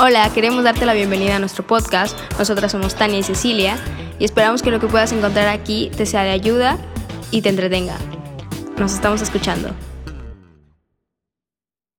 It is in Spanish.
Hola, queremos darte la bienvenida a nuestro podcast. Nosotras somos Tania y Cecilia y esperamos que lo que puedas encontrar aquí te sea de ayuda y te entretenga. Nos estamos escuchando.